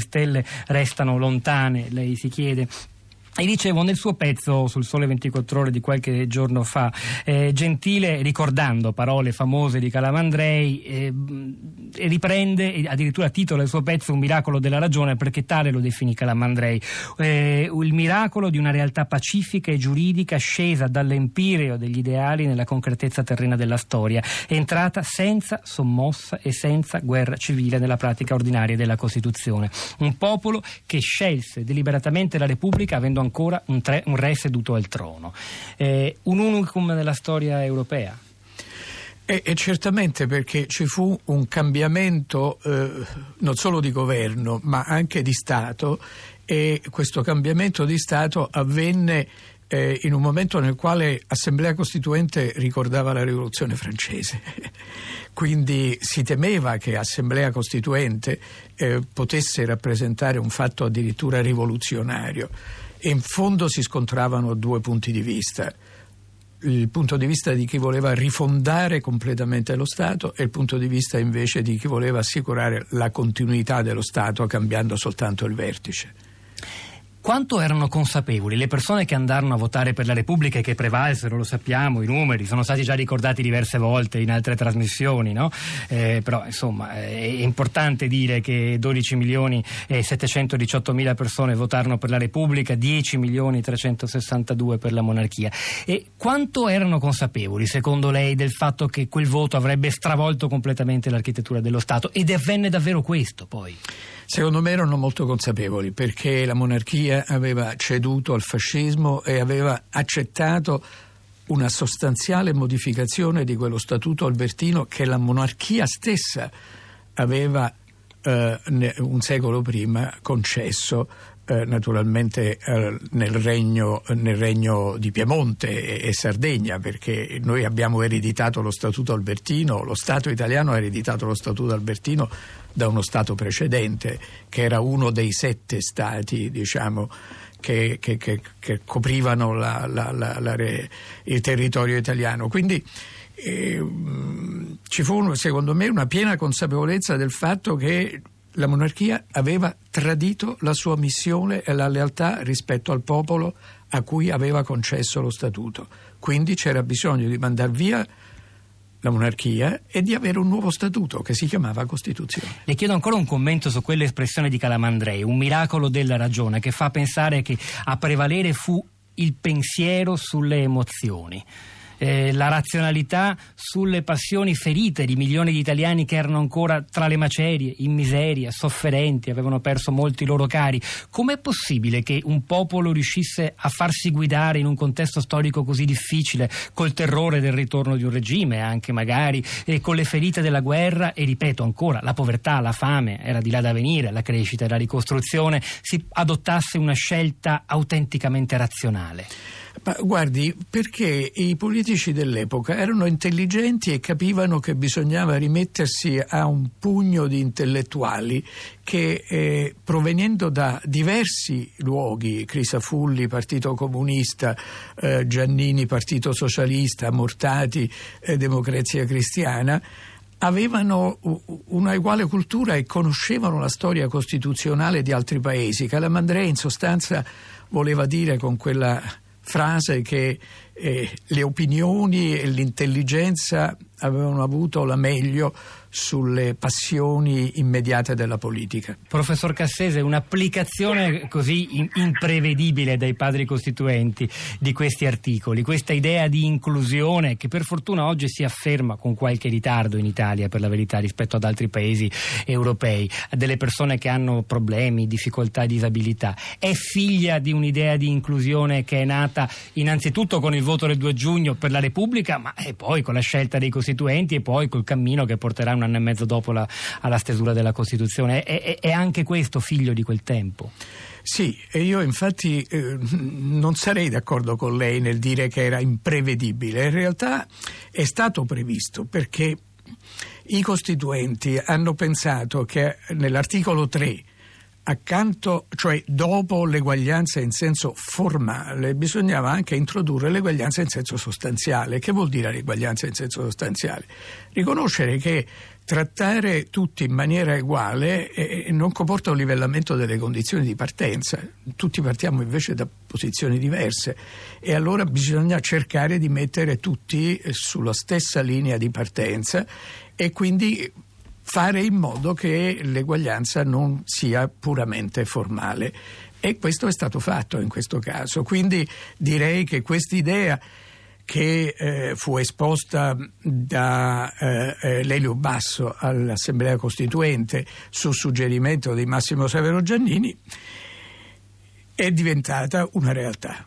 stelle restano lontane, lei si chiede. E dicevo nel suo pezzo sul Sole 24 Ore di qualche giorno fa, eh, Gentile, ricordando parole famose di Calamandrei, eh, riprende addirittura titola il suo pezzo Un miracolo della ragione perché tale lo definì Calamandrei. Eh, il miracolo di una realtà pacifica e giuridica scesa dall'empireo degli ideali nella concretezza terrena della storia, entrata senza sommossa e senza guerra civile nella pratica ordinaria della Costituzione. Un popolo che scelse deliberatamente la Repubblica avendo ancora un, tre, un re seduto al trono. Eh, un unicum nella storia europea. E, e, certamente perché ci fu un cambiamento eh, non solo di governo ma anche di Stato e questo cambiamento di Stato avvenne eh, in un momento nel quale Assemblea Costituente ricordava la Rivoluzione francese. Quindi si temeva che Assemblea Costituente eh, potesse rappresentare un fatto addirittura rivoluzionario e in fondo si scontravano due punti di vista. Il punto di vista di chi voleva rifondare completamente lo Stato e il punto di vista invece di chi voleva assicurare la continuità dello Stato cambiando soltanto il vertice. Quanto erano consapevoli le persone che andarono a votare per la Repubblica e che prevalsero, lo sappiamo, i numeri sono stati già ricordati diverse volte in altre trasmissioni, no? eh, però insomma è importante dire che 12 milioni e 718 mila persone votarono per la Repubblica, 10 milioni e 362 per la monarchia. E quanto erano consapevoli, secondo lei, del fatto che quel voto avrebbe stravolto completamente l'architettura dello Stato? Ed avvenne davvero questo poi? Secondo me erano molto consapevoli perché la monarchia aveva ceduto al fascismo e aveva accettato una sostanziale modificazione di quello statuto albertino che la monarchia stessa aveva eh, un secolo prima concesso eh, naturalmente eh, nel, regno, nel, regno, di Piemonte e, Sardegna, perché noi abbiamo ereditato lo Statuto Albertino, lo Stato italiano ha ereditato lo Statuto Albertino da uno Stato precedente, che era uno dei sette Stati, diciamo, che, che, che, che coprivano la, la, la, il territorio italiano. Quindi eh, ci fu, secondo me, una piena consapevolezza del fatto che la monarchia aveva tradito la sua missione e la lealtà rispetto al popolo a cui aveva concesso lo statuto. Quindi c'era bisogno di mandare via la monarchia e di avere un nuovo statuto che si chiamava Costituzione. Le chiedo ancora un commento su quell'espressione di Calamandrei, un miracolo della ragione che fa pensare che a prevalere fu il pensiero sulle emozioni eh, la razionalità sulle passioni ferite di milioni di italiani che erano ancora tra le macerie, in miseria, sofferenti, avevano perso molti loro cari. Com'è possibile che un popolo riuscisse a farsi guidare in un contesto storico così difficile, col terrore del ritorno di un regime, anche magari, e con le ferite della guerra e ripeto ancora, la povertà, la fame era di là da venire, la crescita e la ricostruzione, si adottasse una scelta autenticamente razionale? Ma guardi, perché i politici dell'epoca erano intelligenti e capivano che bisognava rimettersi a un pugno di intellettuali che eh, provenendo da diversi luoghi, Crisafulli, Partito Comunista, eh, Giannini, Partito Socialista, Mortati, eh, Democrazia Cristiana, avevano una uguale cultura e conoscevano la storia costituzionale di altri paesi. Calamandrei in sostanza voleva dire con quella frase che eh, le opinioni e l'intelligenza avevano avuto la meglio sulle passioni immediate della politica. Professor Cassese, un'applicazione così imprevedibile dai padri costituenti di questi articoli, questa idea di inclusione che per fortuna oggi si afferma con qualche ritardo in Italia, per la verità, rispetto ad altri paesi europei, delle persone che hanno problemi, difficoltà, disabilità, è figlia di un'idea di inclusione che è nata innanzitutto con il voto del 2 giugno per la Repubblica, ma poi con la scelta dei costituenti e poi col cammino che porterà una anno e mezzo dopo la, alla stesura della Costituzione. È, è, è, anche questo figlio di quel tempo? Sì, e io infatti eh, non sarei d'accordo con lei nel dire che era imprevedibile. In realtà è stato previsto perché i costituenti hanno pensato che nell'articolo 3 accanto, cioè dopo l'eguaglianza in senso formale, bisognava anche introdurre l'eguaglianza in senso sostanziale. Che vuol dire l'eguaglianza in senso sostanziale? Riconoscere che trattare tutti in maniera uguale eh, non comporta un livellamento delle condizioni di partenza, tutti partiamo invece da posizioni diverse e allora bisogna cercare di mettere tutti sulla stessa linea di partenza e quindi fare in modo che l'eguaglianza non sia puramente formale. E questo è stato fatto in questo caso. Quindi direi che quest'idea che eh, fu esposta da eh, eh, Lelio Basso all'Assemblea Costituente su suggerimento di Massimo Severo Giannini, è diventata una realtà.